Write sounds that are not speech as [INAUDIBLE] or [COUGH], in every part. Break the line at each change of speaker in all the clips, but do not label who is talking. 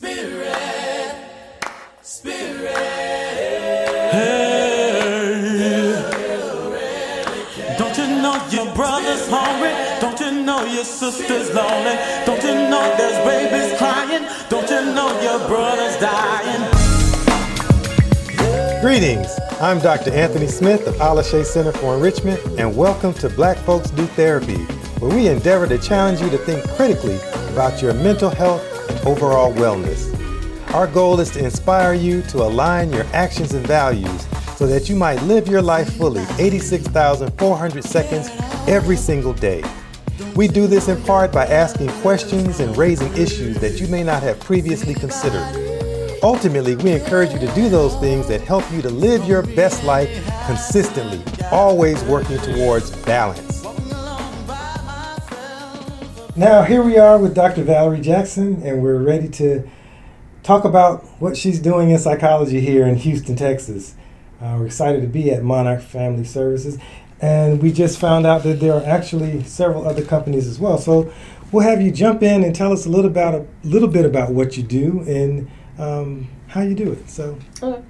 Spirit, Spirit.
Don't you know your brother's hungry? Don't you know your sister's lonely? Don't you know there's babies crying? Don't you know your brother's dying?
Greetings. I'm Dr. Anthony Smith of Alashe Center for Enrichment, and welcome to Black Folks Do Therapy, where we endeavor to challenge you to think critically about your mental health and overall wellness. Our goal is to inspire you to align your actions and values so that you might live your life fully 86,400 seconds every single day. We do this in part by asking questions and raising issues that you may not have previously considered. Ultimately, we encourage you to do those things that help you to live your best life consistently, always working towards balance. Now, here we are with Dr. Valerie Jackson, and we're ready to talk about what she's doing in psychology here in Houston, Texas. Uh, we're excited to be at Monarch Family Services, and we just found out that there are actually several other companies as well. So we'll have you jump in and tell us a little about a little bit about what you do and um, how you do it. So
Okay.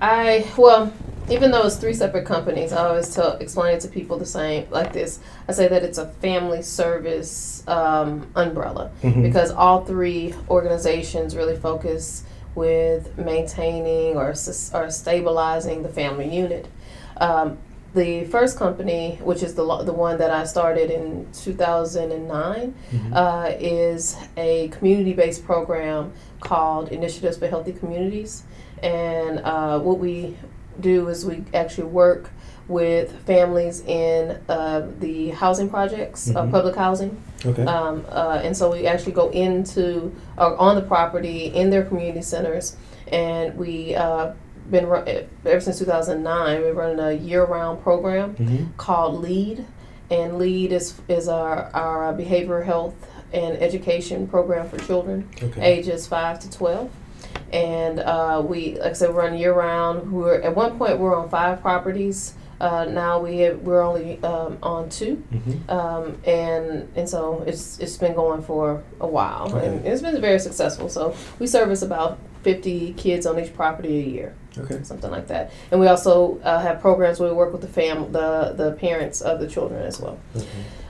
I well, even though it's three separate companies, I always tell explain it to people the same like this. I say that it's a family service um, umbrella
Mhm.
because all three organizations really focus with maintaining or or stabilizing the family unit. Um, the first company, which is the lo- the one that I started in 2009,
Mhm.
uh, is a community based program called Initiatives for Healthy Communities. And uh, what we do is we actually work with families in uh, the housing projects, uh,
Mhm.
public housing.
okay,
Um, uh, and so we actually go into or on the property in their community centers, and we uh, been ru- ever since 2009. We're running a year-round program
Mhm.
called LEAD, and LEAD is is our our behavioral health and education program for children
okay,
ages five to twelve. And uh, we, like I said, run year round. We were at one point we were on five properties. Uh, now we have, we're only um, on two,
Mhm.
um, and and so it's it's been going for a while,
Okay.
and it's been very successful. So we service about fifty kids on each property a year
okay,
something like that. And we also uh, have programs where we work with the fam, the the parents of the children as well.
okay.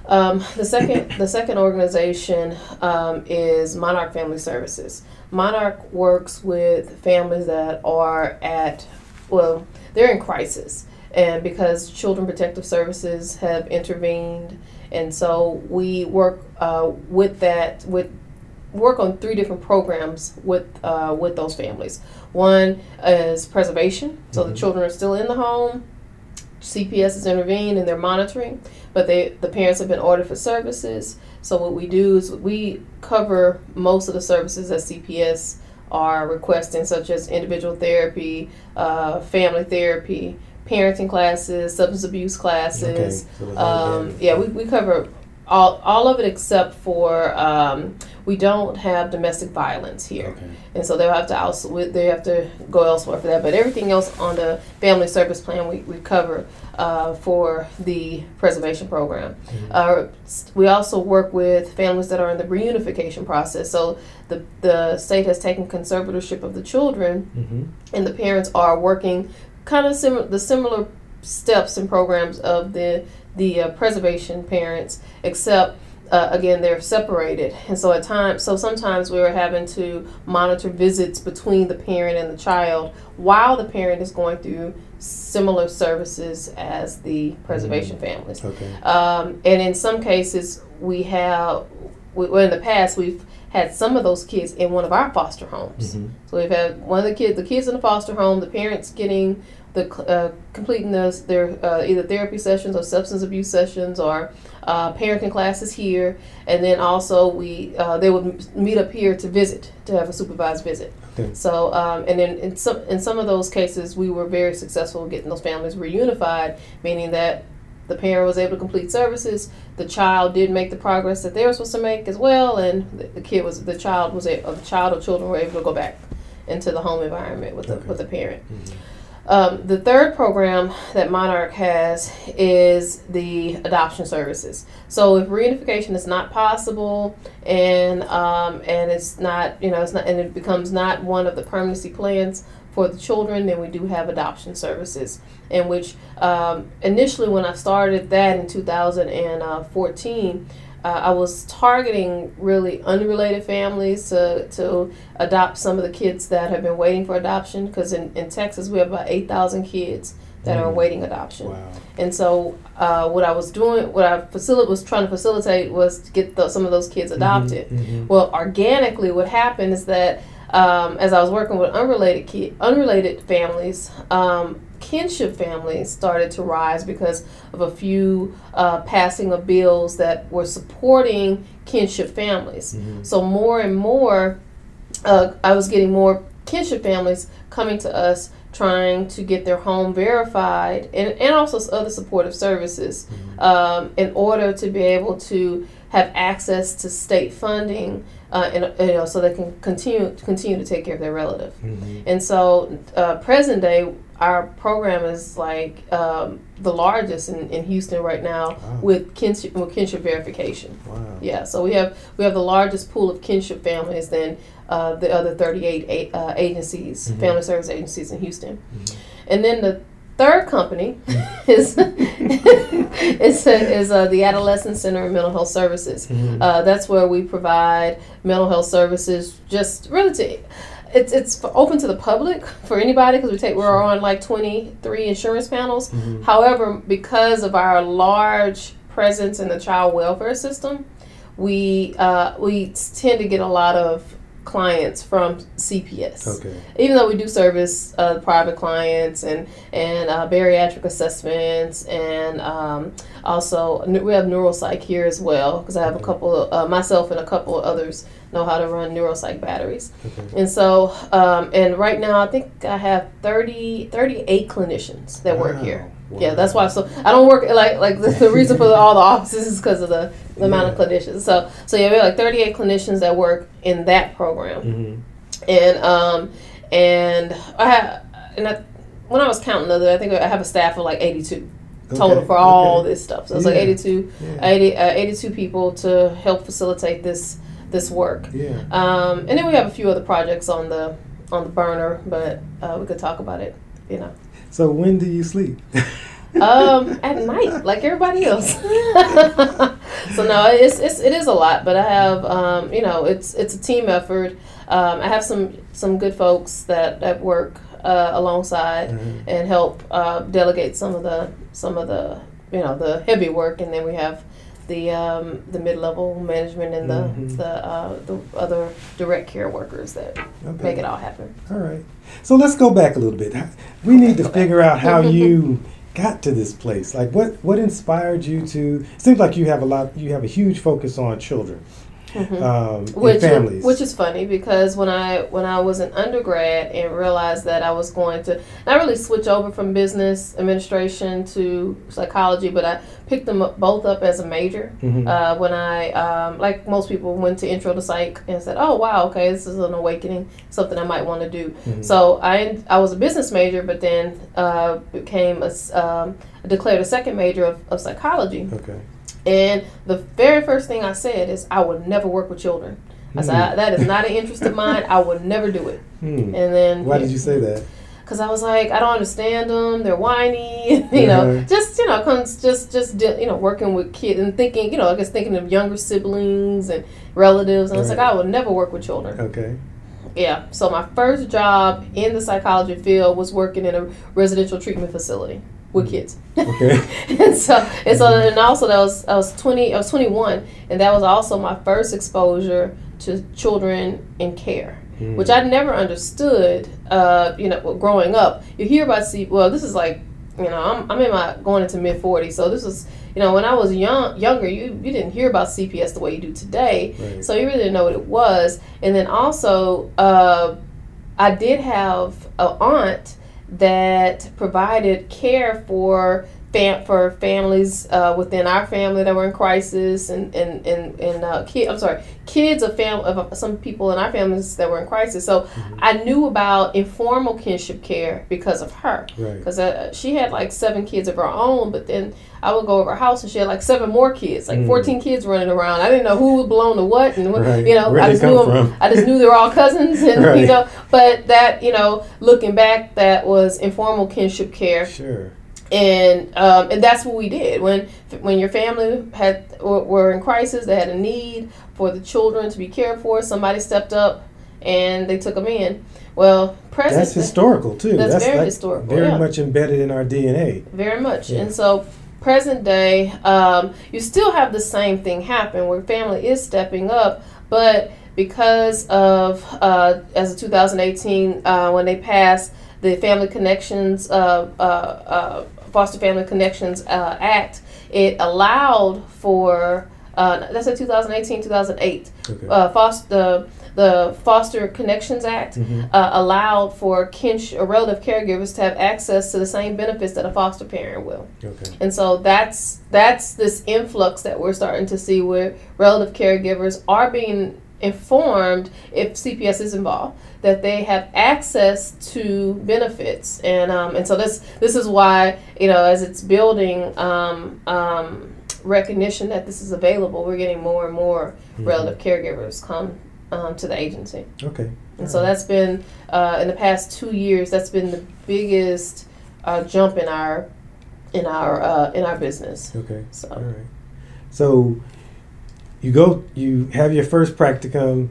Um, the second the second organization um, is Monarch Family Services. Monarch works with families that are at well, they're in crisis, and because Children Protective Services have intervened, and so we work uh, with that with work on three different programs with uh, with those families. One is preservation, so the
Mhm.
children are still in the home. CPS has intervened and they're monitoring, but they the parents have been ordered for services. So what we do is we cover most of the services that CPS are requesting, such as individual therapy, uh, family therapy, parenting classes, substance abuse classes.
so
Um, yeah, we, we cover all, all of it except for um, we don't have domestic violence here,
Okay.
and so they'll have to also they have to go elsewhere for that. But everything else on the family service plan we, we cover uh, for the preservation program.
Mhm.
Uh, we also work with families that are in the reunification process. So the the state has taken conservatorship of the children
Mhm.
and the parents are working kind of similar the similar steps and programs of the the uh, preservation parents except uh, again they're separated and so at times so sometimes we are having to monitor visits between the parent and the child while the parent is going through similar services as the preservation families
Okay.
um, and in some cases, we have, we, well, in the past, we've had some of those kids in one of our foster homes.
Mhm.
So we've had one of the kids, the kids in the foster home, the parents getting the uh, completing those their uh, either therapy sessions or substance abuse sessions or uh, parenting classes here, and then also we uh, they would meet up here to visit to have a supervised visit.
Okay.
So um, and then in some in some of those cases, we were very successful in getting those families reunified, meaning that the parent was able to complete services. The child did make the progress that they were supposed to make as well, and the, the kid was the child was a, or the child or children were able to go back into the home environment with the
Okay.
with the parent.
Mhm.
Um, the third program that Monarch has is the adoption services. So if reunification is not possible and um, and it's not you know it's not and it becomes not one of the permanency plans for the children, then we do have adoption services. In which um, initially when I started that in 2014 uh, I was targeting really unrelated families to, to adopt some of the kids that have been waiting for adoption because in, in Texas we have about 8,000 kids that mm. are awaiting adoption.
Wow.
And so uh, what I was doing, what I facil- was trying to facilitate was to get the, some of those kids mm-hmm, adopted. Mm-hmm, mm-hmm. Well, organically what happened is that um, as I was working with unrelated ki- unrelated families, um, kinship families started to rise because of a few uh, passing of bills that were supporting kinship families. Mm-hmm. So more and more, uh, I was getting more kinship families coming to us trying to get their home verified and, and also other supportive services mm-hmm. um, in order to be able to have access to state funding uh, and you know so they can continue continue to take care of their relative. Mm-hmm. And so uh, present day our program is like um, the largest in, in Houston right now wow. with kinship with kinship verification.
Wow.
Yeah, so we have we have the largest pool of kinship families than uh, the other 38 a, uh, agencies, mm-hmm. family service agencies in Houston. Mm-hmm. And then the third company [LAUGHS] is [LAUGHS] is, is uh, the Adolescent Center of Mental Health Services. Mm-hmm. Uh, that's where we provide mental health services just really to it's it's open to the public for anybody because we take we're on like 23 insurance panels mm-hmm. however because of our large presence in the child welfare system we uh, we tend to get a lot of clients from CPS.
Okay.
Even though we do service uh, private clients and and uh, bariatric assessments and um, also we have neuropsych here as well because I have a couple of, uh, myself and a couple of others know how to run neuropsych batteries. Okay. And so um, and right now I think I have 30 38 clinicians that wow. work here. Wow. Yeah, that's why. So I don't work like like the, the reason for the, all the offices is because of the, the yeah. amount of clinicians. So so yeah, we have like 38 clinicians that work in that program, mm-hmm. and um and I have and I, when I was counting the other, I think I have a staff of like 82 total okay. for all okay. this stuff. So it's yeah. like 82, yeah. 80, uh, 82 people to help facilitate this this work.
Yeah.
Um, and then we have a few other projects on the on the burner, but uh, we could talk about it. You know.
So when do you sleep? [LAUGHS]
um, at night, like everybody else. [LAUGHS] so no, it's, it's it is a lot, but I have um, you know it's it's a team effort. Um, I have some some good folks that that work uh, alongside mm-hmm. and help uh, delegate some of the some of the you know the heavy work, and then we have the um, the mid level management and the mm-hmm. the uh, the other direct care workers that okay. make it all happen.
All right. So let's go back a little bit. We need to figure out how [LAUGHS] you got to this place. Like what what inspired you to? It seems like you have a lot. You have a huge focus on children. Mm-hmm. Um,
which,
families.
which is funny because when I when I was an undergrad and realized that I was going to not really switch over from business administration to psychology, but I picked them up, both up as a major. Mm-hmm. Uh, when I um, like most people went to intro to psych and said, "Oh wow, okay, this is an awakening, something I might want to do." Mm-hmm. So I I was a business major, but then uh, became a um, declared a second major of, of psychology.
Okay.
And the very first thing I said is, I would never work with children. I said, hmm. that is not an interest of mine. I would never do it.
Hmm.
And then.
Why did you say that?
Because I was like, I don't understand them. They're whiny. [LAUGHS] you know, uh-huh. just, you know, comes just, just, you know, working with kids and thinking, you know, I guess thinking of younger siblings and relatives. And I was like, I would never work with children.
Okay.
Yeah. So my first job in the psychology field was working in a residential treatment facility with kids.
Okay. [LAUGHS]
and so and so and also that was I was twenty I was twenty one and that was also my first exposure to children in care. Mm. Which I never understood, uh, you know, growing up. You hear about see, well, this is like, you know, I'm, I'm in my going into mid 40s, so this was, you know, when I was young, younger, you you didn't hear about CPS the way you do today, right. so you really didn't know what it was. And then also, uh, I did have an aunt that provided care for fam- for families uh, within our family that were in crisis, and and and, and uh, kid. I'm sorry, kids of fam of some people in our families that were in crisis. So
Mm-hmm.
I knew about informal kinship care because of her,
Right.
because uh, she had like seven kids of her own, but then. I would go over her house and she had like seven more kids, like
Mm.
14 kids running around. I didn't know who belonged to what, and what,
Right.
you know,
Where'd
I just knew 'em-
from?
I just knew they were all cousins, and
Right.
you know. But that, you know, looking back, that was informal kinship care,
Sure.
And um, and that's what we did when when your family had were, were in crisis, they had a need for the children to be cared for. Somebody stepped up and they took them in. Well, present
That's historical too.
That's very
like
historical,
Very
yeah.
much embedded in our DNA.
very much.
Yeah.
And so, present day, um, you still have the same thing happen where family is stepping up, but because of uh, as of 2018, uh, when they passed the Family Connections, uh, uh, uh, Foster Family Connections uh, Act, it allowed for uh, that's a 2018 2008
Okay.
uh, foster the Foster Connections Act
Mhm.
uh, allowed for kinsh or relative caregivers to have access to the same benefits that a foster parent will.
Okay.
And so that's that's this influx that we're starting to see where relative caregivers are being informed if CPS is involved that they have access to benefits and um, and so this this is why you know as it's building um, um, recognition that this is available we're getting more and more relative caregivers come um, to the agency
Okay.
and so that's been uh, in the past two years. That's been the biggest uh, jump in our in our uh, in our business.
Okay.
So
All right. So you go, you have your first practicum,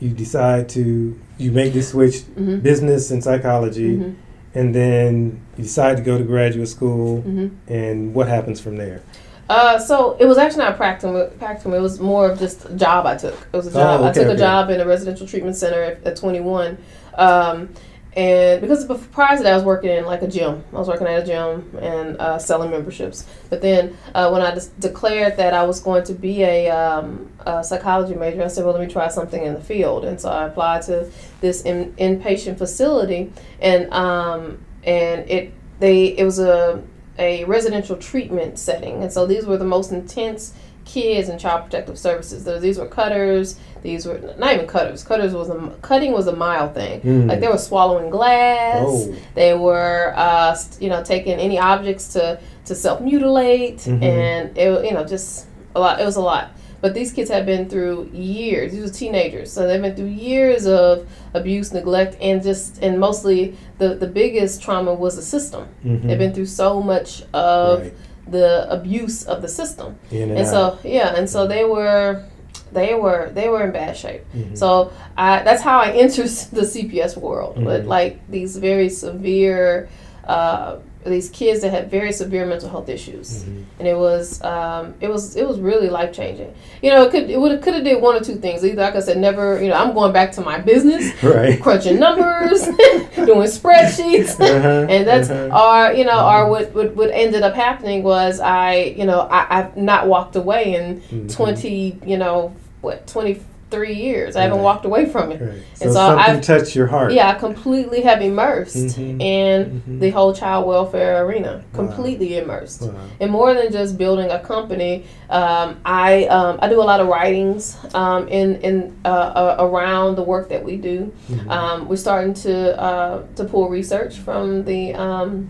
you decide to, you make the switch,
Mhm.
business and psychology,
Mhm.
and then you decide to go to graduate school,
Mhm.
and what happens from there?
Uh, so it was actually not a practicum. Practicum. It was more of just a job I took. It was a job.
Oh,
I
okay,
took a job in a residential treatment center at, at 21. Um, and because prior to that, I was working in like a gym. I was working at a gym and uh, selling memberships. But then uh, when I declared that I was going to be a, um, a psychology major, I said, well, let me try something in the field. And so I applied to this in, inpatient facility, and um, and it they it was a a residential treatment setting, and so these were the most intense kids and child protective services. So these were cutters. These were not even cutters. Cutters was a cutting was a mild thing.
Mm.
Like they were swallowing glass.
Oh.
They were, uh, you know, taking any objects to to self mutilate,
Mhm.
and it you know just a lot. It was a lot. But these kids have been through years. These were teenagers, so they've been through years of abuse, neglect, and just and mostly the the biggest trauma was the system.
Mhm.
They've been through so much of
Right.
The abuse of the system,
and,
and so yeah, and so they were they were they were in bad shape.
Mhm.
So I that's how I [LAUGHS] entered the CPS world with
Mhm.
like these very severe. Uh, these kids that had very severe mental health issues,
Mhm.
and it was um, it was it was really life changing. You know, it could it would could have did one or two things. Either like I said, never you know I'm going back to my business, [LAUGHS]
Right.
crunching numbers, [LAUGHS] doing spreadsheets, [LAUGHS]
Uh-huh,
and that's
uh-huh.
or you know or what, what what ended up happening was I you know I, I've not walked away in
Mhm.
twenty you know what twenty three years. I haven't
Right.
walked away from it.
Right. So,
And so
something
I've-
touched your heart.
Yeah, I completely have immersed
Mhm.
in
Mhm.
the whole child welfare arena.
Wow.
Completely immersed.
Wow.
And more than just building a company, um, I um, I do a lot of writings um, in in uh, uh, around the work that we do.
Mhm.
Um, we're starting to uh, to pull research from the um,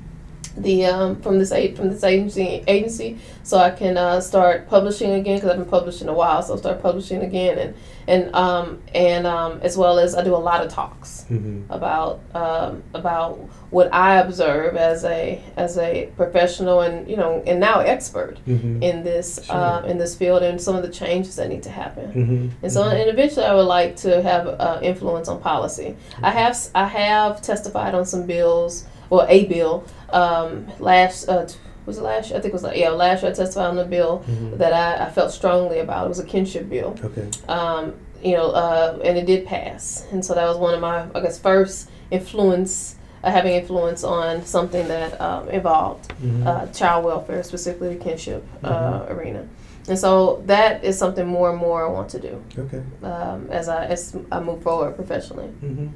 the um, from this aid from this agency agency, so I can uh, start publishing again because I've been publishing a while. So I'll start publishing again and and um, and um, as well as I do a lot of talks
Mhm.
about um, about what I observe as a as a professional and you know and now expert
Mhm.
in this
Sure.
uh, in this field and some of the changes that need to happen.
Mhm.
And so, and eventually, I would like to have uh, influence on policy. I have I have testified on some bills, well, a bill um, last uh, t- was it last year? I think it was like yeah last year I testified on a bill
Mhm.
that I, I felt strongly about. It was a kinship bill,
Okay.
um, you know, uh, and it did pass. And so that was one of my I guess first influence. Uh, having influence on something that um, involved
Mhm.
uh, child welfare, specifically the kinship uh,
Mhm.
arena. And so that is something more and more I want to do
Okay.
um, as I as I move forward professionally
Mhm.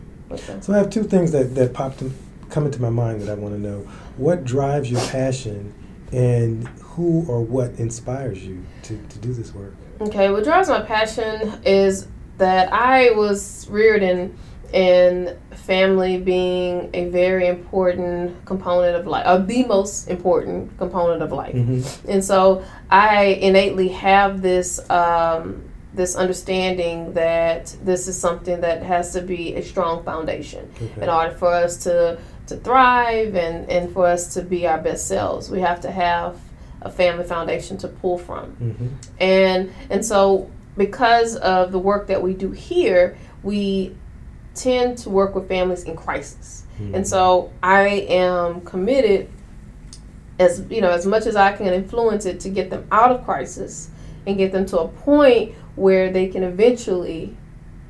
So I have two things that, that popped in, come into my mind that I want to know. What drives your passion and who or what inspires you to, to do this work?
Okay, what drives my passion is that I was reared in in family being a very important component of life, or the most important component of life.
Mm-hmm.
And so I innately have this um, this understanding that this is something that has to be a strong foundation
Okay.
in order for us to to thrive and and for us to be our best selves. We have to have a family foundation to pull from
Mm-hmm.
and and so because of the work that we do here we tend to work with families in crisis and so i am committed as you know as much as i can influence it to get them out of crisis and get them to a point where they can eventually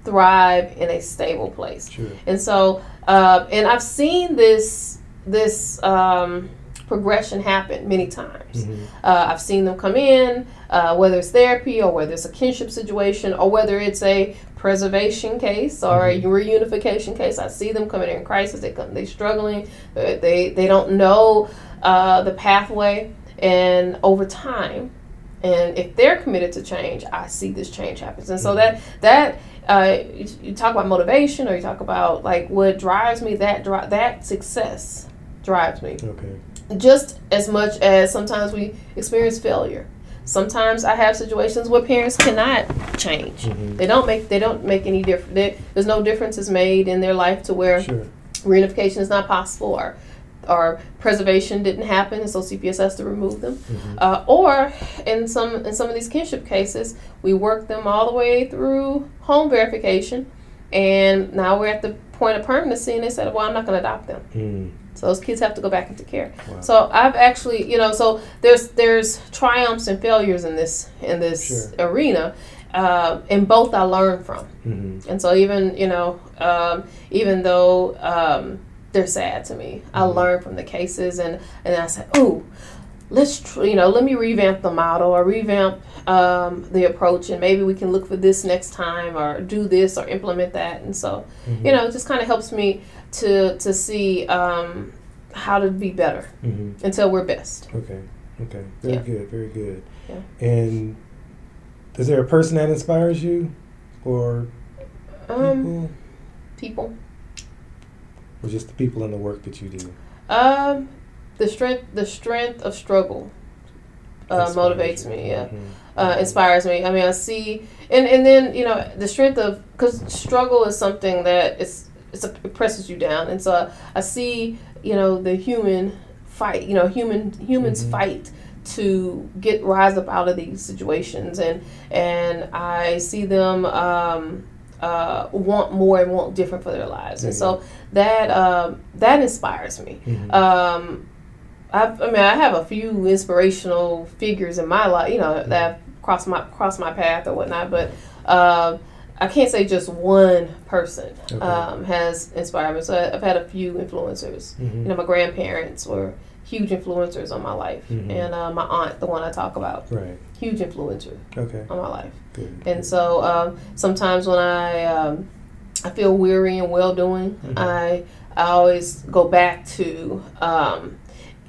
thrive in a stable place
Sure.
and so, uh, and I've seen this this um, progression happen many times.
Mhm.
Uh, I've seen them come in, uh, whether it's therapy or whether it's a kinship situation or whether it's a preservation case or a reunification case. I see them coming in crisis. They come, they struggling. They they, they don't know uh, the pathway, and over time. And if they're committed to change, I see this change happens. And so that that uh, you, you talk about motivation, or you talk about like what drives me. That dri- that success drives me
Okay.
just as much as sometimes we experience failure. Sometimes I have situations where parents cannot change.
Mhm.
They don't make they don't make any difference. There's no differences made in their life to where
Sure.
reunification is not possible or or preservation didn't happen and so CPS has to remove them.
Mhm.
Uh, or in some in some of these kinship cases, we work them all the way through home verification and now we're at the point of permanency and they said, Well, I'm not gonna adopt them.
Mm.
So those kids have to go back into care.
Wow.
So I've actually, you know, so there's there's triumphs and failures in this in this arena, uh, and both I learn from.
Mhm.
And so even you know, um, even though um, they're sad to me, I
Mhm.
learn from the cases, and and I said, oh, let's tr- you know, let me revamp the model or revamp um, the approach, and maybe we can look for this next time or do this or implement that. And so
Mhm.
you know, it just kind of helps me to to see um, how to be better
Mhm.
until we're best.
Okay. Okay. Very
Yeah.
good. Very good.
Yeah.
And is there a person that inspires you, or
Um,
people,
people.
Or just the people and the work that you do?
Um, the strength the strength of struggle uh, motivates me. Yeah.
Mhm.
uh, inspires me. I mean, I see, and and then you know the strength of because struggle is something that it's it's a, it presses you down, and so I, see you know the human fight. You know, human humans
Mhm.
fight to get rise up out of these situations, and and I see them. Um, uh, want more and want different for their lives, and so that um, that inspires me.
Mhm.
Um, I've, I mean, I have a few inspirational figures in my life, you know, that have crossed my crossed my path or whatnot. But uh, I can't say just one person
Okay.
um, has inspired me. So I've had a few influencers.
Mhm.
You know, my grandparents were huge influencers on my life,
Mhm.
and uh, my aunt, the one I talk about,
Right.
huge influencer
Okay.
on my life.
Good.
And so um, sometimes when I um, I feel weary and well doing,
Mhm.
I I always go back to um,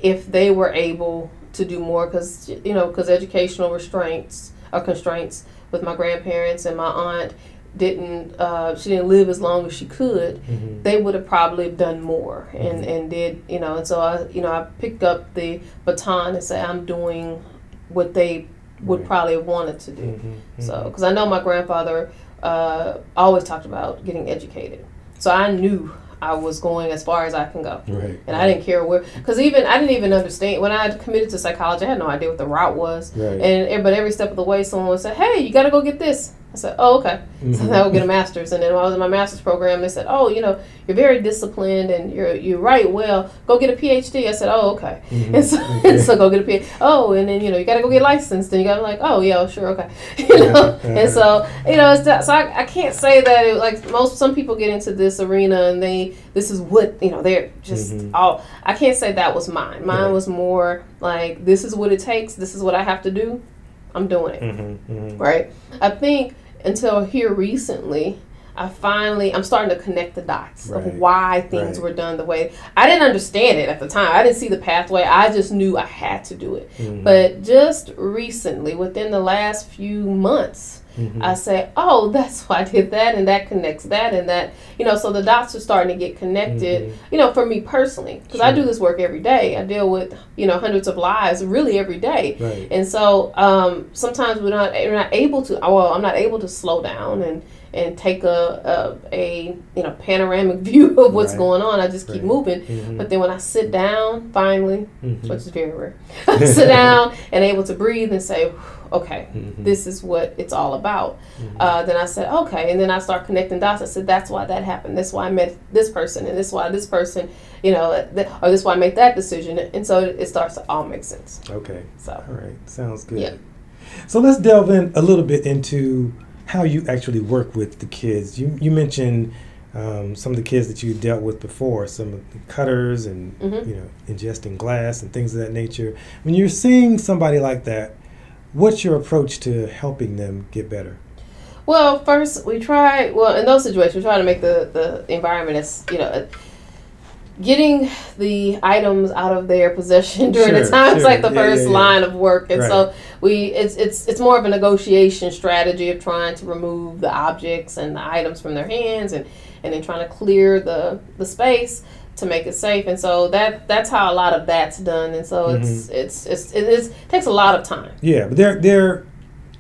if they were able to do more because you know because educational restraints or constraints with my grandparents and my aunt didn't uh, she didn't live as long as she could
Mhm.
they would have probably done more and,
Mhm.
and did you know and so I you know I picked up the baton and said I'm doing what they would
Right.
probably have wanted to do
Mhm.
so
Mhm.
because I know my grandfather uh, always talked about getting educated so I knew I was going as far as I can go
Right.
and I didn't care where because even I didn't even understand when I committed to psychology I had no idea what the route was
Right.
and but every step of the way someone would say hey you got to go get this I said oh okay so
Mhm.
then I would get a master's, and then when I was in my master's program, they said, "Oh, you know, you're very disciplined and you're you write well. Go get a PhD." I said, "Oh, okay."
Mhm.
And so, [LAUGHS]
Okay.
so go get a PhD. Oh, and then you know you got to go get licensed, and you got to like, "Oh, yeah, sure, okay." [LAUGHS] You know, and so you know, it's that, so I, I can't say that it, like most some people get into this arena and they this is what you know they're just
Mhm.
all. I can't say that was mine. Mine
Right.
was more like this is what it takes. This is what I have to do. I'm doing it
Mhm. Mhm.
right? I think until here recently, I finally I'm starting to connect the dots
Right.
of why things
Right.
were done the way I didn't understand it at the time. I didn't see the pathway. I just knew I had to do it.
Mhm.
But just recently, within the last few months,
Mhm.
I say, "Oh, [LAUGHS] that's why I did that, and that connects that, and that." You know, so the dots are starting to get connected.
Mhm.
You know, for me personally, because I do this work every day. I deal with you know hundreds of lives, really every day.
Right.
And so um, sometimes we're not we're not able to. Well, I'm not able to slow down and and take a a, a you know panoramic [LAUGHS] view of what's
Right.
going on. I just keep
Right.
moving.
Mhm.
But then when I sit down, finally,
Mhm.
which is very rare, [LAUGHS] [LAUGHS] sit down and able to breathe and say, okay,
Mhm.
this is what it's all about.
Mhm.
Uh, then I said, okay, and then I start connecting dots. I said, that's why that happened. That's why I met this person, and this why this person, you know, th- or this why I made that decision. And so it starts to all make sense.
Okay.
So
All right. Sounds good.
Yeah.
So let's delve in a little bit into how you actually work with the kids. You you mentioned um, some of the kids that you dealt with before, some of the cutters and
Mhm.
you know ingesting glass and things of that nature. When you're seeing somebody like that, what's your approach to helping them get better?
Well, first we try. Well, in those situations, we try to make the the environment as you know, getting the items out of their possession [LAUGHS] during
Sure,
the time is like the
Yeah,
first
yeah, yeah.
line of work, and
Right.
so we it's it's it's more of a negotiation strategy of trying to remove the objects and the items from their hands, and and then trying to clear the the space to make it safe. And so that that's how a lot of that's done. And so it's
Mm-hmm.
it's it's it is takes a lot of time.
Yeah, but they're they're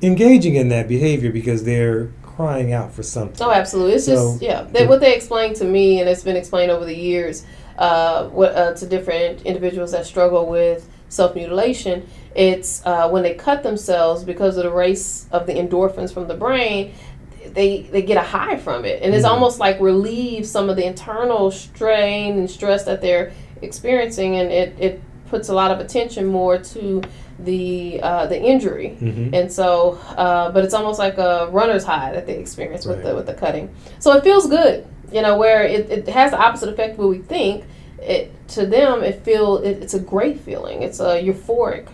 engaging in that behavior because they're crying out for something.
Oh, absolutely. It's
So-
just yeah. They, what they explained to me, and it's been explained over the years, uh, what uh, to different individuals that struggle with self mutilation. It's uh, when they cut themselves because of the race of the endorphins from the brain. They they get a high from it, and it's
Mhm.
almost like relieve some of the internal strain and stress that they're experiencing, and it it puts a lot of attention more to the uh, the injury.
Mhm.
And so, uh, but it's almost like a runner's high that they experience with the with the cutting. So it feels good, you know, where it, it has the opposite effect what we think. It to them it feel it, it's a great feeling. It's a euphoric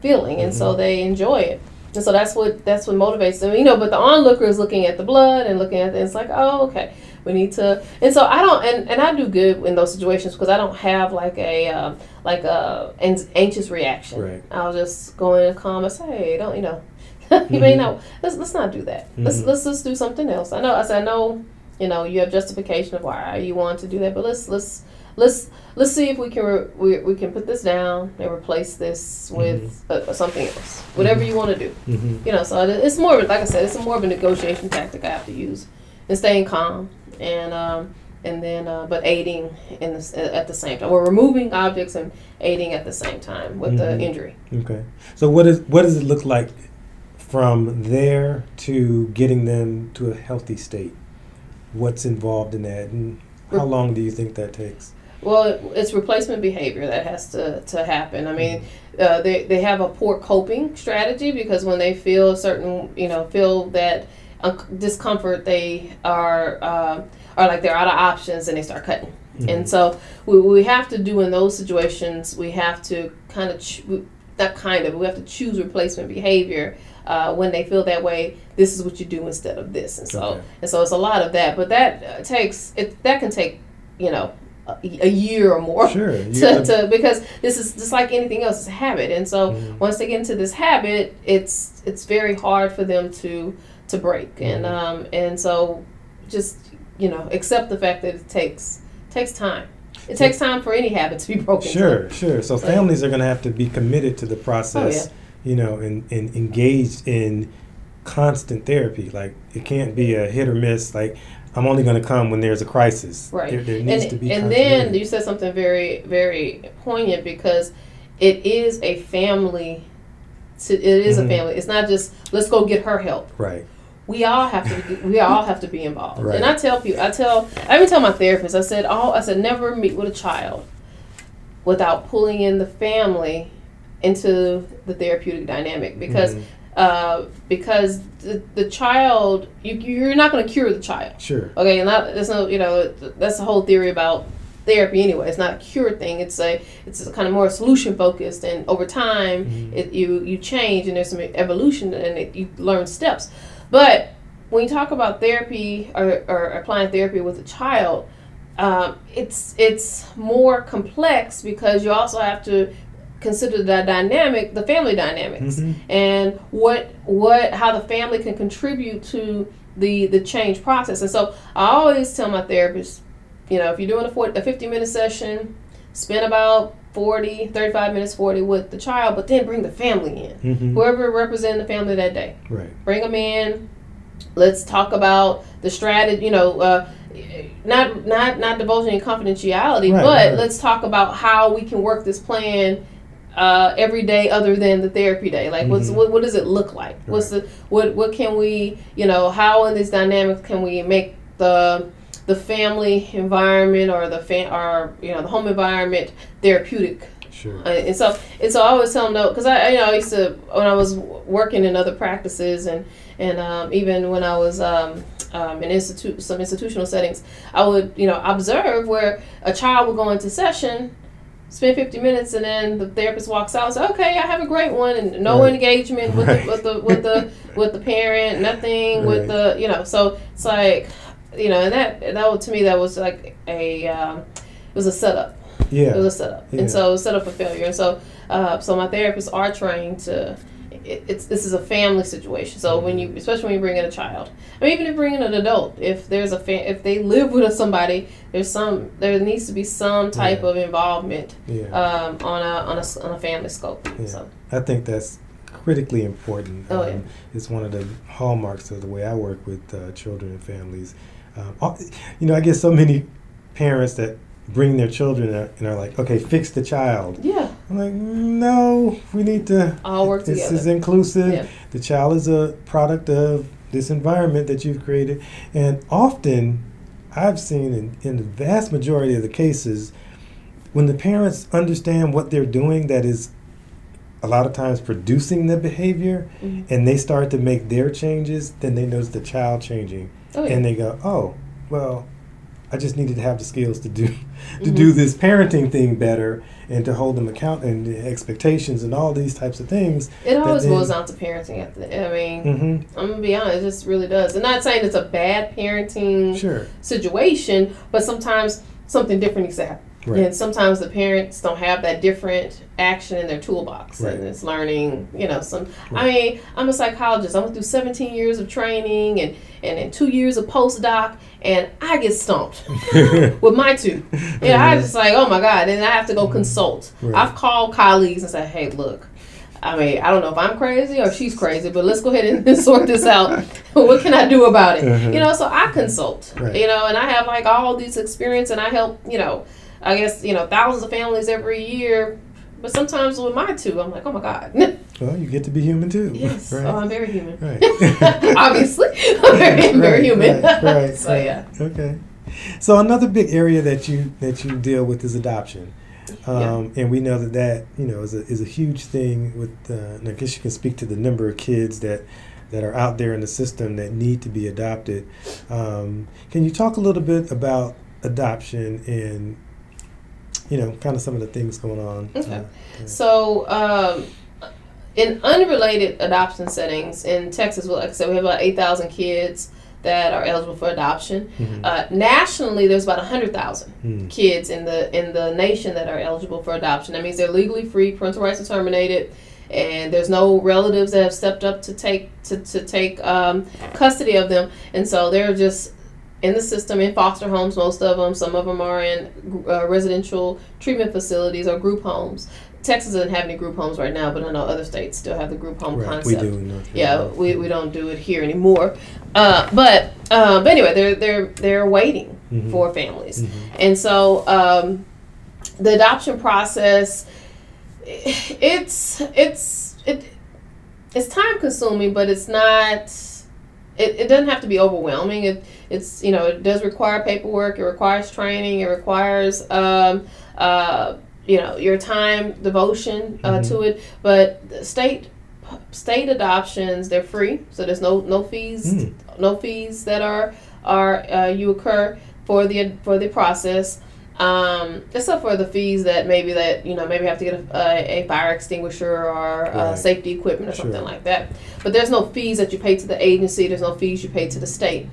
feeling, and so
Mhm.
they enjoy it. And so that's what that's what motivates them, you know. But the onlooker is looking at the blood and looking at it. It's like, oh, okay, we need to. And so I don't, and, and I do good in those situations because I don't have like a um, like a an- anxious reaction.
Right.
I'll just go in and calm and say, hey, don't you know, [LAUGHS] you may
Mhm.
know. Let's let's not do that. Let's
Mhm.
let's just do something else. I know. I said I know. You know, you have justification of why you want to do that, but let's let's let's let's see if we can re- we, we can put this down and replace this with uh, something else. Whatever you want to do.
Mhm.
You know, so it's more of, like I said, it's more of a negotiation tactic I have to use, and staying calm, and um, and then uh, but aiding in the, at the same time. We're removing objects and aiding at the same time with
Mhm.
the injury.
Okay. So what is what does it look like from there to getting them to a healthy state? What's involved in that, and how long do you think that takes?
Well, it's replacement behavior that has to, to happen. I mean, uh, they, they have a poor coping strategy because when they feel a certain, you know, feel that discomfort, they are, uh, are like they're out of options and they start cutting. And so, we, we have to do in those situations, we have to kind of, not kind of, we have to choose replacement behavior uh, when they feel that way. This is what you do instead of this. And so,
Okay.
and so it's a lot of that. But that uh, takes, it, that can take, you know, a, a year or more
Sure. [LAUGHS]
To,
gotta-
because this is just like anything else it's a habit and so
Mhm.
once they get into this habit it's it's very hard for them to to break and
Mhm.
um and so just you know accept the fact that it takes takes time it takes time for any habit to be [LAUGHS] broken
Sure, sure. So
Right.
families are going to have to be committed to the process,
Oh,
you know, and, and engaged in constant therapy. Like it can't be a hit or miss. Like I'm only going to come when there's a crisis.
Right.
There, there needs
and,
to be.
and then you said something very very poignant because it is a family it is
Mhm.
a family it's not just let's go get her help
right.
we all have to be, we all have to be involved.
Right.
And I tell people, I tell, I even tell my therapist, I said, oh, I said, never meet with a child without pulling in the family into the therapeutic dynamic because
Mhm.
Uh, because the, the child you you're not going to cure the child.
Sure.
Okay, and that, there's no, you know, that's the whole theory about therapy anyway. It's not a cure thing. It's a, it's a kind of more solution focused, and over time,
Mhm.
it, you you change, and there's some evolution, and it, you learn steps. But when you talk about therapy or, or applying therapy with a child, um, it's it's more complex because you also have to consider the dynamic, the family dynamics,
Mhm.
and what what how the family can contribute to the the change process. And so I always tell my therapist, you know, if you're doing a, 40, a 50 minute session, spend about 40, 35 minutes, 40 with the child, but then bring the family in.
Mhm.
Whoever representing the family that day
Right.
bring them in. Let's talk about the strategy. You know, uh, not not not divulging in confidentiality,
Right,
but
right.
let's talk about how we can work this plan uh, every day other than the therapy day. Like, what's
Mhm.
what, what does it look like? What's the what what can we you know how in this dynamic can we make the the family environment or the fam- or you know the home environment therapeutic
Sure.
uh, and so and so I always tell them no because I you know I used to when I was working in other practices and and um, even when I was um, um, in institute some institutional settings I would you know observe where a child would go into session spend 50 minutes and then the therapist walks out and says okay I have a great one and no
Right.
engagement with,
Right.
the, with the with the with the parent [LAUGHS] nothing with the you know so it's like you know and that that to me that was like a um, it was a setup
Yeah.
it was a setup,
Yeah.
and so it was set up for failure. And so, uh, so my therapists are trained to. It, it's this is a family situation. So when you, especially when you bring in a child, I mean, even if you bring in an adult, if there's a fa- if they live with somebody, there's some there needs to be some type
Yeah.
of involvement
yeah.
um, on a on a on a family scope.
Yeah.
So
I think that's critically important.
Oh, yeah.
Um, It's one of the hallmarks of the way I work with uh, children and families. Um, all- you know, I get so many parents that bring their children and are- and are like, okay, fix the child.
yeah,
I'm like, no, we need to.
all work
This
together.
is inclusive.
Yeah.
The child is a product of this environment that you've created. And often, I've seen in, in the vast majority of the cases, when the parents understand what they're doing, that is a lot of times producing the behavior,
Mhm.
and they start to make their changes, then they notice the child changing.
Oh, yeah.
And they go, oh, well, I just needed to have the skills to do [LAUGHS] to
Mm-hmm.
do this parenting thing better and to hold them account and the expectations and all these types of things.
it always
then-
boils down to parenting. At the, I mean,
hmm
I'm gonna be honest, it just really does. I'm not saying it's a bad parenting
Sure.
situation, but sometimes something different needs to happen.
Right.
And sometimes the parents don't have that different action in their toolbox,
Right.
and it's learning. You know, some. I mean, I'm a psychologist. I went through 17 years of training and and, and two years of postdoc, and I get stumped [LAUGHS] with my two. Yeah, I just like, oh my god, and I have to go consult.
Right.
I've called colleagues and said, hey, look. I mean, I don't know if I'm crazy or she's crazy, but let's go ahead and [LAUGHS] sort this out. [LAUGHS] what can I do about it?
Uh-huh.
You know, so I consult.
Right.
You know, and I have like all these experience, and I help. You know, I guess you know thousands of families every year. But sometimes with my two, I'm like, oh my god,
Well, you get to be human too.
yes, [LAUGHS]
Right.
oh, I'm very human.
Right. [LAUGHS]
Obviously, [LAUGHS] I'm very, I'm very human.
right, right,
so
right.
yeah,
Okay. So another big area that you that you deal with is adoption, um, and we know that that you know is a is a huge thing. With uh, and I guess you can speak to the number of kids that that are out there in the system that need to be adopted. Um, can you talk a little bit about adoption and you know kind of some of the things going on?
Okay.
Uh,
So, um, in unrelated adoption settings in Texas, well, like I said, we have about 8,000 kids that are eligible for adoption.
mhm.
Uh, nationally, there's about 100,000
Mm.
kids in the in the nation that are eligible for adoption. That means they're legally free, parental rights are terminated, and there's no relatives that have stepped up to take to, to take um, custody of them, and so they're just in the system in foster homes. Most of them, some of them are in uh, residential treatment facilities or group homes. Texas doesn't have any group homes right now, but I know other states still have the group home
Right,
concept.
we do. North
Yeah, we, we don't do it here anymore. Uh, but uh, but anyway, they're they're they're waiting
Mhm.
for families,
Mhm.
and so um, the adoption process, it's it's it it's time consuming, but it's not. It, it doesn't have to be overwhelming. It it's you know it does require paperwork. It requires training. It requires um, uh, you know your time devotion uh,
Mhm.
to it. But state state adoptions they're free, so there's no no fees
Mm.
no fees that are are uh, you occur for the for the process. um, except for the fees that maybe that you know maybe have to get a, a, a fire extinguisher or uh, safety equipment or
Sure.
something like that. But there's no fees that you pay to the agency. There's no fees you pay to the state.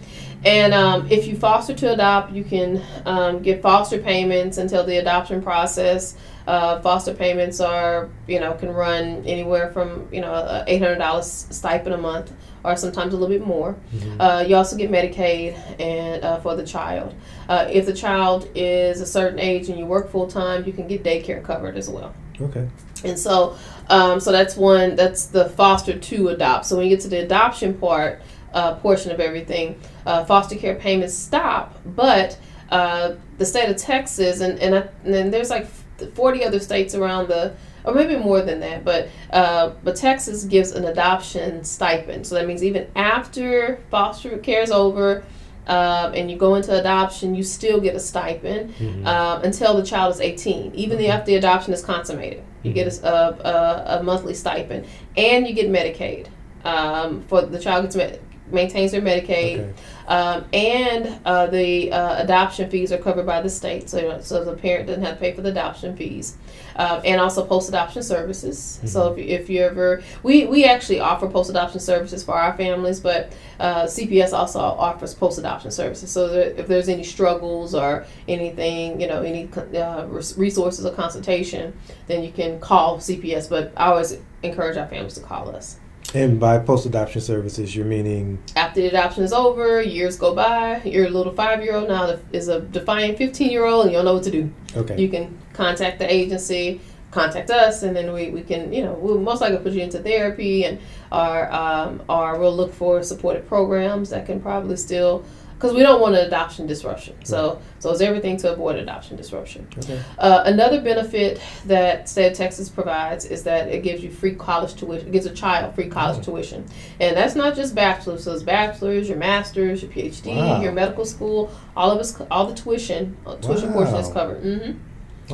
And um, if you foster to adopt, you can um, get foster payments until the adoption process. Uh, foster payments are, you know, can run anywhere from, you know, $800 stipend a month or sometimes a little bit more. Uh, you also get Medicaid and uh, for the child. Uh, if the child is a certain age and you work full time, you can get daycare covered as well.
Okay.
And so, um, so that's one. That's the foster to adopt. So when you get to the adoption part, uh, portion of everything, uh, foster care payments stop. But uh, the state of Texas and and, I, and then there's like 40 other states around the, or maybe more than that. But uh, but Texas gives an adoption stipend. So that means even after foster care is over. Um, and you go into adoption, you still get a stipend um, until the child is 18. Even the after the adoption is consummated, you get a, a, a monthly stipend, and you get Medicaid. Um, for the child gets med- maintains their Medicaid,
Okay.
um, and uh, the uh, adoption fees are covered by the state, so so the parent doesn't have to pay for the adoption fees, um, and also post adoption services. So if, if you ever, we we actually offer post adoption services for our families, but uh, CPS also offers post adoption services. So if there's any struggles or anything, you know, any uh, resources or consultation, then you can call CPS. But I always encourage our families to call us.
And by post adoption services, you're meaning
After the adoption is over, years go by, your little five year old now is a defiant 15 year old and you don't know what to do.
okay.
You can contact the agency, contact us, and then we, we can, you know, we'll most likely put you into therapy and or, um, or we'll look for supported programs that can probably still, because we don't want an adoption disruption. So, so it's everything to avoid adoption disruption.
okay.
Uh, another benefit that state of Texas provides is that it gives you free college tuition. It gives a child free college
Mm.
tuition, and that's not just bachelor's. So it's bachelor's, your master's, your PhD,
Wow.
your medical school. All of us, all the tuition, uh, tuition portion is
Wow.
covered hmm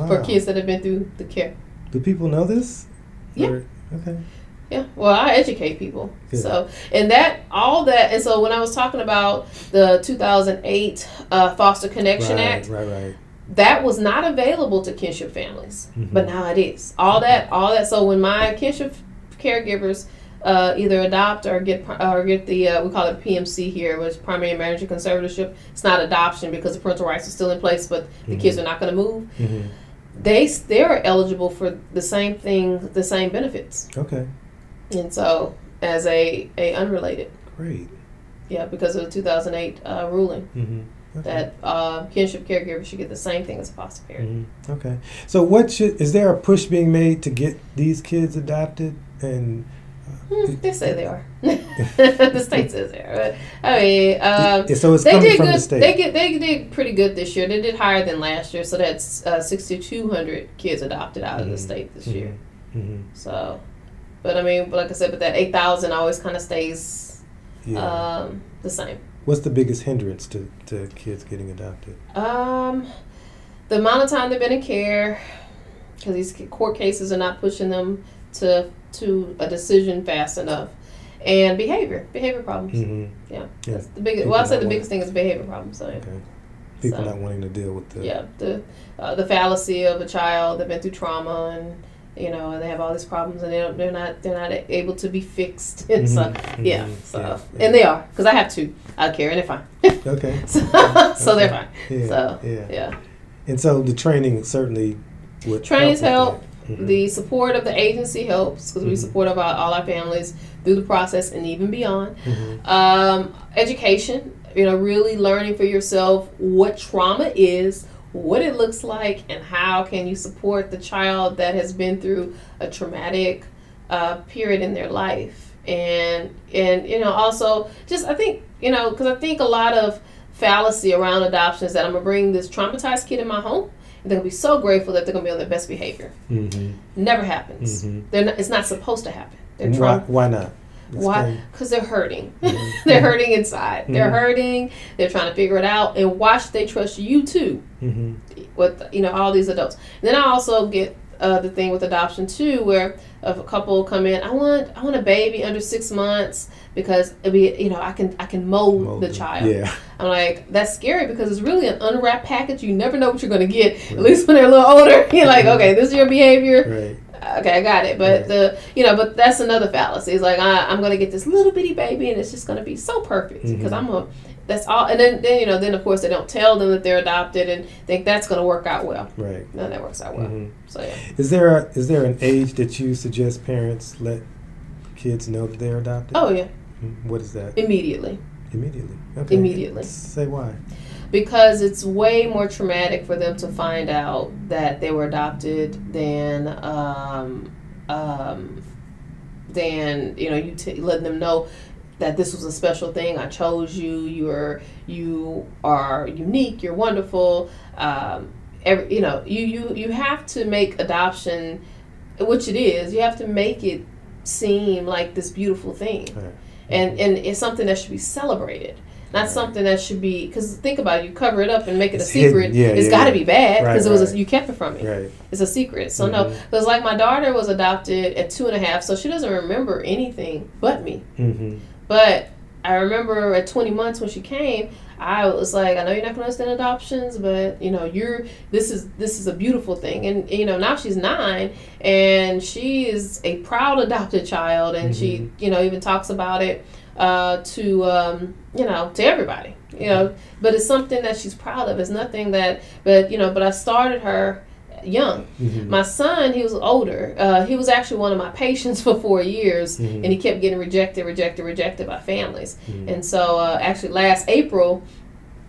Wow.
for kids that have been through the care.
Do people know this?
Yeah.
Or- okay.
Yeah, well, I educate people.
Good.
So, and that, all that, and so when I was talking about the 2008 uh, Foster Connection
right,
Act,
right, right.
that was not available to kinship families,
Mhm.
but now it is. All that, all that. So when my kinship caregivers uh, either adopt or get or get the uh, we call it PMC here, which is primary marriage and conservatorship. It's not adoption because the parental rights are still in place, but the kids are not going to move.
hmm
They they're eligible for the same thing, the same benefits,
Okay.
And so as a a unrelated,
Great.
yeah, because of the 2008 uh, ruling
hmm Okay.
that uh, kinship caregivers should get the same thing as a foster parent.
Mhm. Okay. So, what should is there a push being made to get these kids adopted? And
Hmm, they say they are. [LAUGHS] [LAUGHS] the state says they are. I mean, um,
Yeah, so it's
they
coming
did
from
good.
the state.
They get they did pretty good this year. They did higher than last year. So that's uh, sixty two hundred kids adopted out of the
Mhm.
state this
Mhm.
year.
Mhm.
So, but I mean, like I said, but that eight thousand always kind of stays
yeah.
um, the same.
What's the biggest hindrance to, to kids getting adopted?
Um, the amount of time they've been in care, because these court cases are not pushing them to to a decision fast enough, and behavior behavior problems.
Mm-hmm.
Yeah,
Yeah.
that's the biggest.
People
Well, I said the biggest thing is behavior problems. So,
Okay. People
So-
not wanting to deal with the.
yeah, the uh, the fallacy of a child that's been through trauma and you know, and they have all these problems and they don't, they're not they're not able to be fixed and so
Mhm,
yeah,
mhm,
so
yeah, yeah.
and they are because I have two out care and they're fine, [LAUGHS]
Okay.
so, [LAUGHS] so they're fine.
Yeah.
So
yeah.
yeah,
And so the training certainly would.
Trainings
help.
help.
with that. Mhm.
the support of the agency helps because we
Mhm.
support our, all our families through the process and even beyond.
Mhm.
Um, education, you know, really learning for yourself what trauma is, what it looks like, and how can you support the child that has been through a traumatic uh, period in their life, and and you know also just I think you know because I think a lot of fallacy around adoption is that I'm gonna bring this traumatized kid in my home. And they're gonna be so grateful that they're gonna be on their best behavior.
Mhm.
Never happens.
Mhm.
They're not, it's not supposed to happen. They're
Why, why not?
Why? Because they're hurting.
Mhm. [LAUGHS]
they're hurting inside. They're
Mhm.
hurting. They're trying to figure it out. And why should they trust you too?
Mhm.
With you know all these adults. then I also get uh, the thing with adoption too, where if a couple come in, I want I want a baby under six months because it be you know I can I can mold,
Mold
the
them.
child.
Yeah.
I'm like that's scary because it's really an unwrapped package. You never know what you're gonna get. At least when they're a little older, [LAUGHS] you're like, okay, this is your behavior.
Right.
Okay, I got it. But the you know, but that's another fallacy. It's like I, I'm gonna get this little bitty baby and it's just gonna be so perfect because
Mhm.
I'm a that's all. And then then you know then of course they don't tell them that they're adopted and think that's gonna work out well.
Right.
No, that works out well.
Mhm.
So yeah.
Is there a, is there an age that you suggest parents let kids know that they're adopted?
Oh yeah,
Mm, What is that?
immediately.
Immediately. Okay.
Immediately.
Say why.
Because it's way more traumatic for them to find out that they were adopted than um, um, than you know you t- letting them know that this was a special thing. I chose you. You are you are unique. You're wonderful. Um, every, you know you you you have to make adoption, which it is. You have to make it seem like this beautiful thing
Right.
and and it's something that should be celebrated not something that should be because think about it you cover it up and make it
It's
a secret
hidden. Yeah,
it's
yeah,
got to
yeah.
be bad
Right,
because it was
right.
a, you kept it from me
Right.
it's a secret so no
Mhm.
because like my daughter was adopted at two and a half so she doesn't remember anything but me
Mm-hmm.
but I remember at 20 months when she came, I was like, I know you're not going to understand adoptions, but you know, you're this is this is a beautiful thing. And you know, now she's nine, and she is a proud adopted child, and she you know even talks about it uh, to um, you know to everybody. You know, but it's something that she's proud of. It's nothing that, but you know, but I started her young.
Mm-hmm.
My son, he was older. Uh, he was actually one of my patients [LAUGHS] for four years,
Mhm.
and he kept getting rejected, rejected, rejected by families.
Mhm.
And so, uh, actually, last April,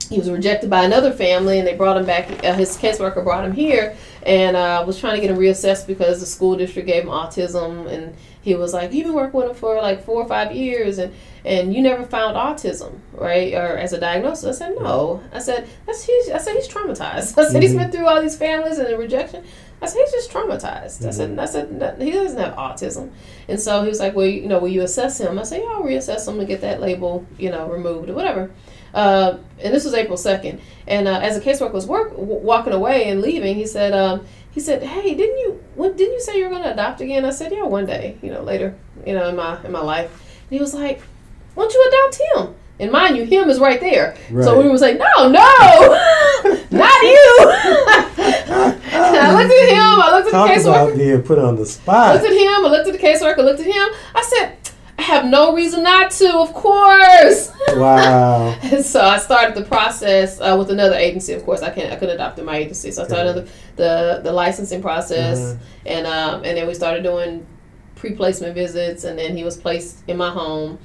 he was rejected by another family, and they brought him back. Uh, his caseworker brought him here, and uh, was trying to get him reassessed because the school district gave him autism, and he was like, "You've been working with him for like four or five years, and and you never found autism, right, or as a diagnosis?" I said, "No." I said, "That's he's." I said, "He's traumatized." [LAUGHS] I said, "He's
Mhm.
been through all these families and the rejection." I said, "He's just traumatized." I said. "I said he doesn't have autism," and so he was like, "Well, you know, will you assess him?" I said, "Yeah, I'll reassess him to get that label, you know, removed or whatever." Uh, and this was April second. And uh, as the caseworker was work, w- walking away and leaving, he said, um, "He said, hey, didn't you? What didn't you say you were going to adopt again?" I said, "Yeah, one day, you know, later, you know, in my in my life." And he was like, "Why don't you adopt him?" And mind you, him is right there. So
Right.
we was like, "No, no, [LAUGHS] not [LAUGHS] you." I looked at him. I looked at
Talk
the caseworker.
Talk about being put on the spot.
I looked at him. I looked at the caseworker. I looked at him. I said, "I have no reason not to, of course."
Wow.
And [LAUGHS] so I started the process uh, with another agency. Of course, I can't. I couldn't adopt in my agency, so I started
Okay.
the, the the licensing process,
Uh-huh.
and um, and then we started doing pre placement visits, and then he was placed in my home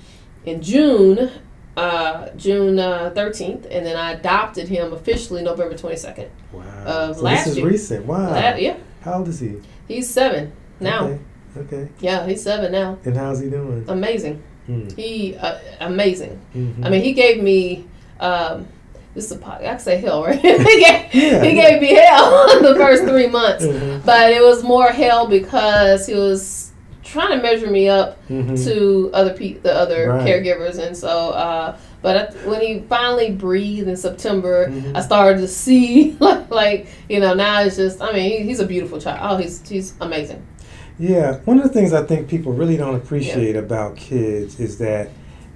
in June, uh, June thirteenth, and then I adopted him officially November twenty second.
Wow.
Of
so
last
this is
year.
recent. Wow.
yeah,
How old is he?
he's seven now.
Okay. Okay.
Yeah, he's seven now.
And how's he doing?
Amazing.
Hmm.
He uh, amazing.
Mhm.
I mean, he gave me. Um, this is a pod- I can say hell, right? [LAUGHS] he gave,
Yeah,
he
yeah.
gave me hell [LAUGHS] the first [LAUGHS] three months,
Mhm.
but it was more hell because he was trying to measure me up
Mhm.
to other pe- the other
Right.
caregivers, and so. Uh, but I, when he finally breathed in September,
Mhm.
I started to see like, like you know now it's just I mean he, he's a beautiful child. Oh, he's he's amazing.
Yeah, one of the things I think people really don't appreciate about kids is that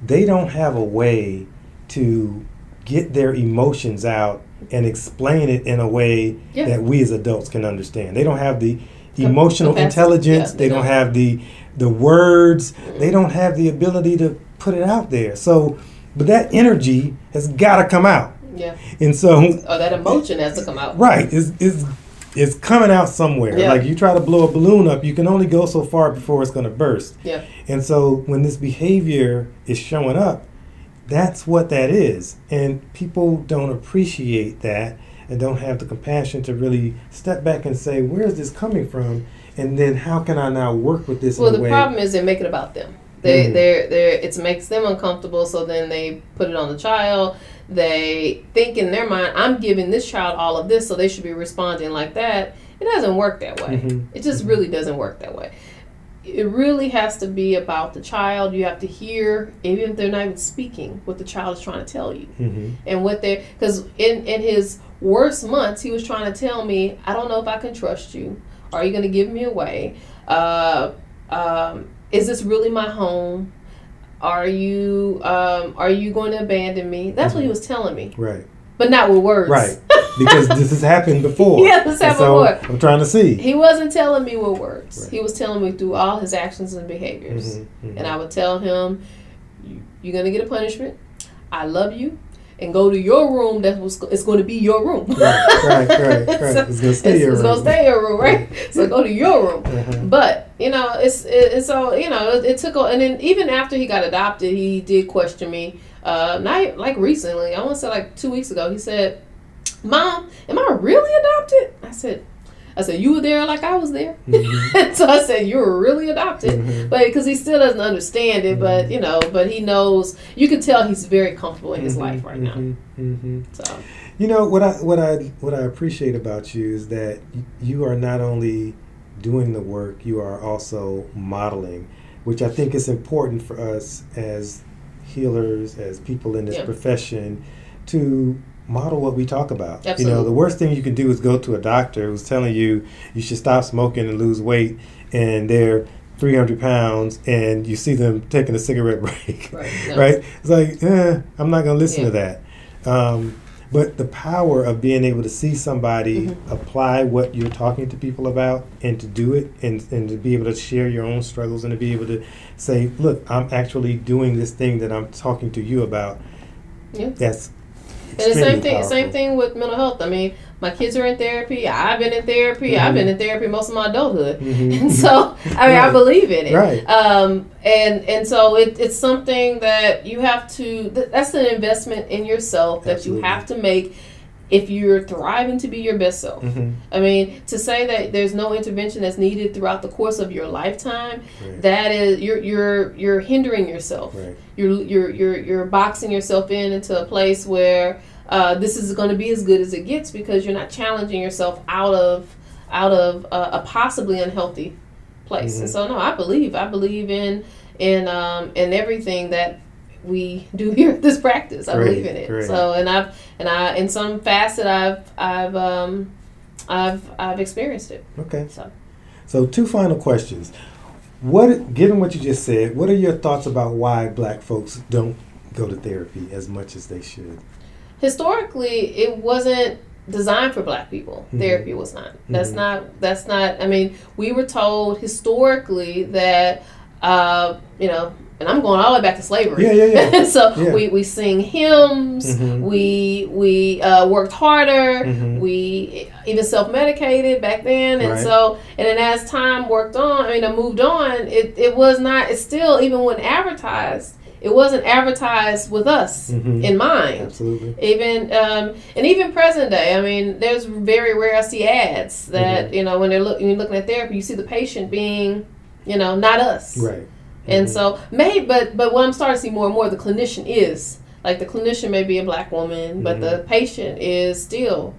they don't have a way to get their emotions out and explain it in a way
Yeah.
that we as adults can understand. They don't have the emotional
capacity.
intelligence,
Yeah,
they
they
don't
don't.
have the the words, they don't have the ability to put it out there. So, but that energy has got to come out.
Yeah,
And so
or that emotion has to come out.
Right. It's, it's, it's coming out somewhere.
Yeah.
Like you try to blow a balloon up, you can only go so far before it's going to burst.
Yeah.
And so when this behavior is showing up, that's what that is. And people don't appreciate that and don't have the compassion to really step back and say, where is this coming from? And then how can I now work with this
Well,
in a
the
way?
problem is they make it about them. They
Mhm.
they're they it makes them uncomfortable, so then they put it on the child. They think in their mind, I'm giving this child all of this, so they should be responding like that. It doesn't work that way.
Mhm.
It just really doesn't work that way. It really has to be about the child. You have to hear, even if they're not even speaking, what the child is trying to tell you
Mhm.
and what they're because in in his worst months he was trying to tell me i don't know if i can trust you Are you going to give me away? Uh, um, is this really my home? Are you um, are you going to abandon me? That's what he was telling me,
Right.
but not with words.
Right. [LAUGHS] Because this has happened before.
Yeah, this happened
so
before.
I'm trying to see.
He wasn't telling me with words.
Right.
He was telling me through all his actions and behaviors.
Mhm, mhm.
And I would tell him, "You- "You're gonna get a punishment. I love you, and go to your room. That was it's going to be your room.
right, right, right, [LAUGHS] right.
So
It's gonna stay
it's,
your
it's gonna
room.
stay your room, right? so go to your room.
Uh-huh.
But you know, it's it, it's so you know it, it took a, and then even after he got adopted, he did question me. Uh, not like recently. I want to say like two weeks ago. He said, "Mom, am I really adopted?" I said, "I said you were there like I was there."
Mhm. [LAUGHS]
so I said, "You were really adopted,"
Mhm.
but because he still doesn't understand it, but you know, but he knows. You can tell he's very comfortable in his
Mhm,
life right now.
mhm, mhm.
So
You know what I what I what I appreciate about you is that you are not only doing the work, you are also modeling, which I think is important for us as healers, as people in this
Yeah.
profession, to model what we talk about. You know, the worst thing you can do is go to a doctor who's telling you you should stop smoking and lose weight, and they're 300 pounds, and you see them taking a cigarette [LAUGHS] break
right, no.
right? It's like, eh, I'm not going to listen to that. Um, but the power of being able to see somebody
Mhm.
apply what you're talking to people about and to do it and, and to be able to share your own struggles and to be able to say, look, I'm actually doing this thing that I'm talking to you about.
Yeah.
That's
And the same thing,
powerful.
same thing with mental health. I mean, my kids are in therapy. I've been in therapy. I've
Mhm.
been in therapy most of my adulthood,
Mhm. [LAUGHS]
and so I mean, I believe in it.
Right.
Um, and and so it, it's something that you have to. That's an investment in yourself that
Absolutely.
you have to make if you're thriving to be your best self.
Mhm.
I mean, to say that there's no intervention that's needed throughout the course of your lifetime,
Right.
that is you're you're you're hindering yourself
Right.
you're you're you're you're boxing yourself in into a place where uh, this is going to be as good as it gets because you're not challenging yourself out of out of uh, a possibly unhealthy place.
Mhm.
And so, no, I believe I believe in in um, in everything that we do here at this practice. I
Great,
believe in it.
great.
So, and I've and I in some facet I've I've um, I've I've experienced it.
Okay.
So.
So, two final questions. What, given what you just said, what are your thoughts about why black folks don't go to therapy as much as they should?
historically it wasn't designed for black people
Mhm.
therapy was not that's
Mhm.
not that's not i mean we were told historically that uh you know and i'm going all the way back to slavery
Yeah, yeah, yeah. [LAUGHS]
so
Yeah.
we we sing hymns
Mhm.
we we uh, worked harder
Mhm.
we even self-medicated back then and
Right.
so and then as time worked on i mean i moved on it, it was not it's still even when advertised it wasn't advertised with us
Mhm.
in mind
Absolutely.
even um, and even present day i mean there's very rare i see ads that
Mm-hmm.
you know when they're look, when you're looking at therapy you see the patient being you know not us
Right.
And
Mhm.
so maybe but but what i'm starting to see more and more the clinician is like the clinician may be a black woman but
Mhm.
the patient is still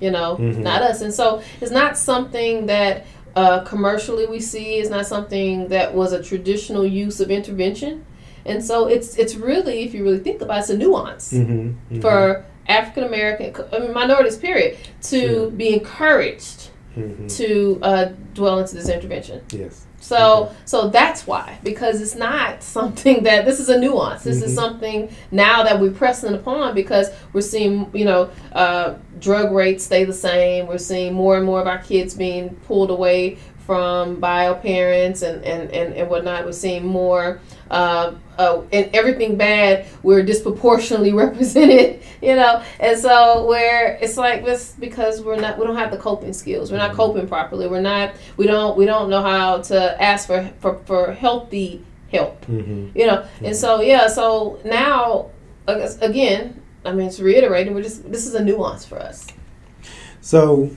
you know
Mhm.
not us and so it's not something that uh, commercially we see it's not something that was a traditional use of intervention and so it's it's really if you really think about it, it's a nuance
Mhm, mhm,
for African American I mean, minorities, period, to
Sure.
be encouraged
mhm.
to uh, dwell into this intervention.
yes.
So,
Okay.
so that's why because it's not [LAUGHS] something that this is a nuance. This is
Mhm.
something now that we're pressing upon because we're seeing, you know, uh, drug rates stay the same. We're seeing more and more of our kids being pulled away from bio parents and, and, and, and whatnot. We're seeing more, uh, uh, and everything bad, we're disproportionately [LAUGHS] represented, you know. And so where it's like this because we're not, we don't have the coping skills. We're not
Mhm.
coping properly. We're not, we don't, we don't know how to ask for for, for healthy help,
Mhm.
you know. And so yeah, so now again, I mean, it's reiterating. We're just this is a nuance for us.
So,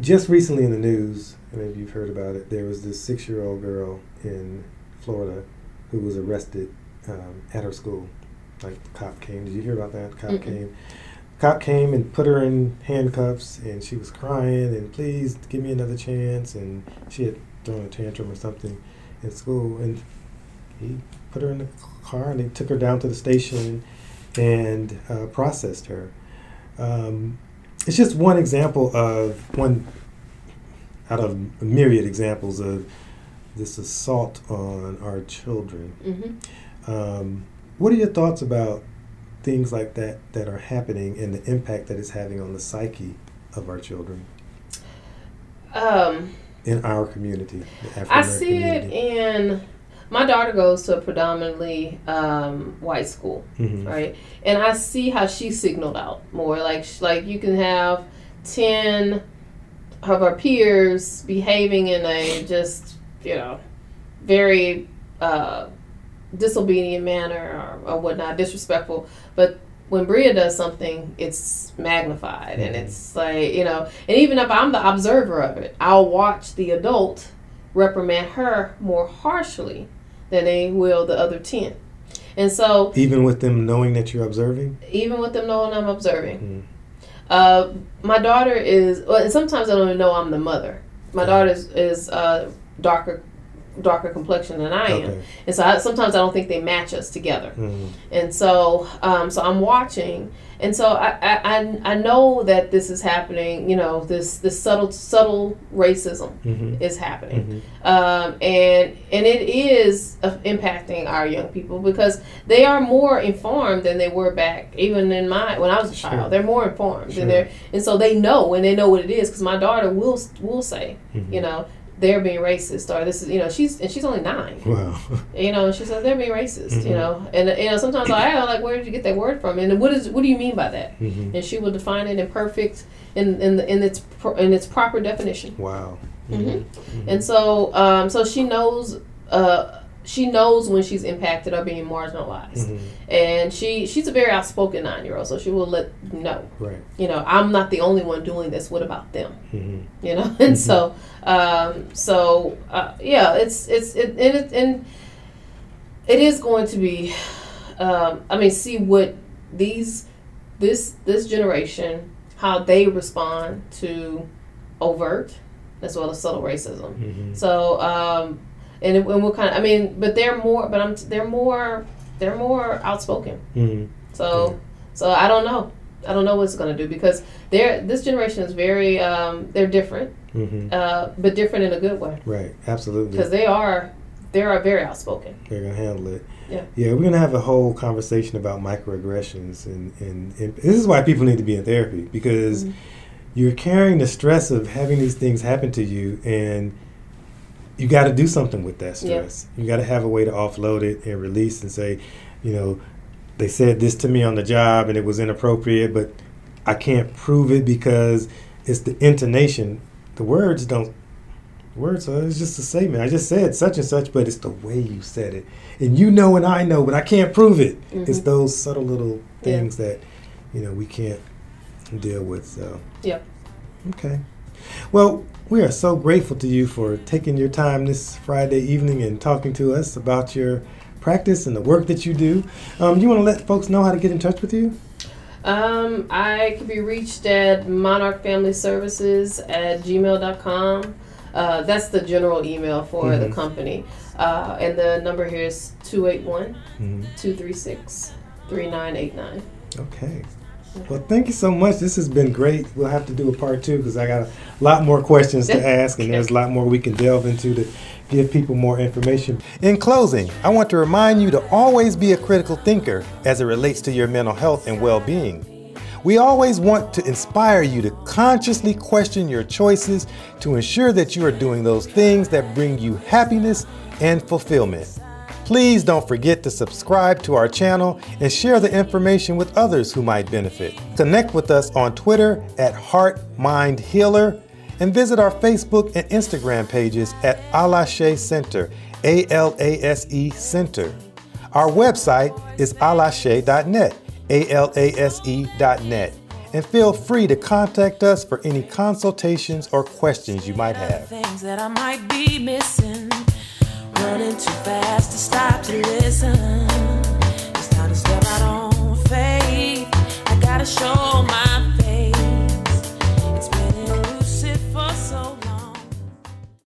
just recently in the news, maybe you've heard about it. There was this six-year-old girl in Florida who was arrested um, at her school. Like the cop came. Did you hear about that? Cop
Mm-mm.
came. Cop came and put her in handcuffs, and she was crying and please give me another chance. And she had thrown a tantrum or something in school, and he put her in the car and they took her down to the station and uh, processed her. Um, it's just one example of one out of a myriad examples of this assault on our children.
hmm
Um, what are your thoughts about things like that that are happening and the impact that it's having on the psyche of our children
Um,
in our community?
I see it
community?
in. My daughter goes to a predominantly um, white school,
Mhm.
right? And I see how she signaled out more. Like, like you can have ten of our peers behaving in a just, you know, very uh, disobedient manner or, or whatnot, disrespectful. But when Bria does something, it's magnified and
Mhm.
it's like, you know, and even if I'm the observer of it, I'll watch the adult reprimand her more harshly than they will the other 10. And so,
Even with them knowing that you're observing?
even with them knowing I'm observing,
Mm.
Uh, my daughter is, well, and sometimes I don't even know I'm the mother. My daughter is, is uh, darker, darker complexion than I am,
Okay.
and so I, sometimes I don't think they match us together.
Mm.
And so, um, so I'm watching, and so I, I, I, know that this is happening. You know, this this subtle subtle racism
Mhm.
is happening,
Mhm.
um, and and it is uh, impacting our young people because they are more informed than they were back even in my when I was a
Sure.
child. They're more informed,
Sure.
and they're and so they know and they know what it is because my daughter will will say,
Mhm.
you know. They're being racist, or this is, you know, she's and she's only nine
Wow.
you know, she says they're being racist,
Mhm.
you know, and you know sometimes I ask her like, where did you get that word from, and what is what do you mean by that?
Mhm.
And she will define it in perfect in in the, in its pro- in its proper definition,
Wow.
Mhm.
Mhm.
and so um so she knows uh she knows when she's impacted or being marginalized,
Mhm.
and she she's a very outspoken nine year old, so she will let you know,
Right.
you know, I'm not the only one doing this. What about them?
Mhm.
you know [LAUGHS] and so um so uh, yeah it's it's it, and it and it is going to be um i mean see what these this this generation how they respond to overt as well as subtle racism
Mhm.
so um and, it, and what kind of i mean but they're more but i'm they're more they're more outspoken
Mhm.
so so I don't know. I don't know what it's gonna do because they're this generation is very um, they're different,
Mhm.
uh, but different in a good way
Right. Absolutely.
because they are they are very outspoken.
They're gonna handle it.
Yeah.
Yeah, we're gonna have a whole conversation about microaggressions, and, and, and this is why people need to be in therapy because
Mhm.
you're carrying the stress of having these things happen to you, and you got to do something with that
Yeah.
stress. You got to have a way to offload it and release, and say, you know, they said this to me on the job, and it was inappropriate, but I can't prove it because it's the intonation. The words don't words are it's just a statement. I just said such and such, but it's the way you said it. And you know and I know, but I can't prove it. It's
Mhm.
those subtle little
Yeah.
things that, you know, we can't deal with. So
Yep.
Okay. Well, we are so grateful to you for taking your time this Friday evening and talking to us about your practice and the work that you do. Um, do you want to let folks know how to get in touch with you?
Um, I can be reached at Monarch Family Services at gmail.com. Uh, that's the general email for
Mhm.
the company. Uh, and the number here is 281
Mhm.
236 3989.
Okay. Well, thank you so much. This has been great. We'll have to do a part two because I got a lot more questions to [LAUGHS] ask, and there's a lot more we can delve into to give people more information. In closing, I want to remind you to always be a critical thinker as it relates to your mental health and well being. We always want to inspire you to consciously question your choices to ensure that you are doing those things that bring you happiness and fulfillment. Please don't forget to subscribe to our channel and share the information with others who might benefit. Connect with us on Twitter at Heart Mind Healer and visit our Facebook and Instagram pages at Alashe Center, A L A S E Center. Our website is alashe.net, A L A S E.net. And feel free to contact us for any consultations or questions you might have
running too fast to stop to listen. It's time to step out on faith. I gotta show my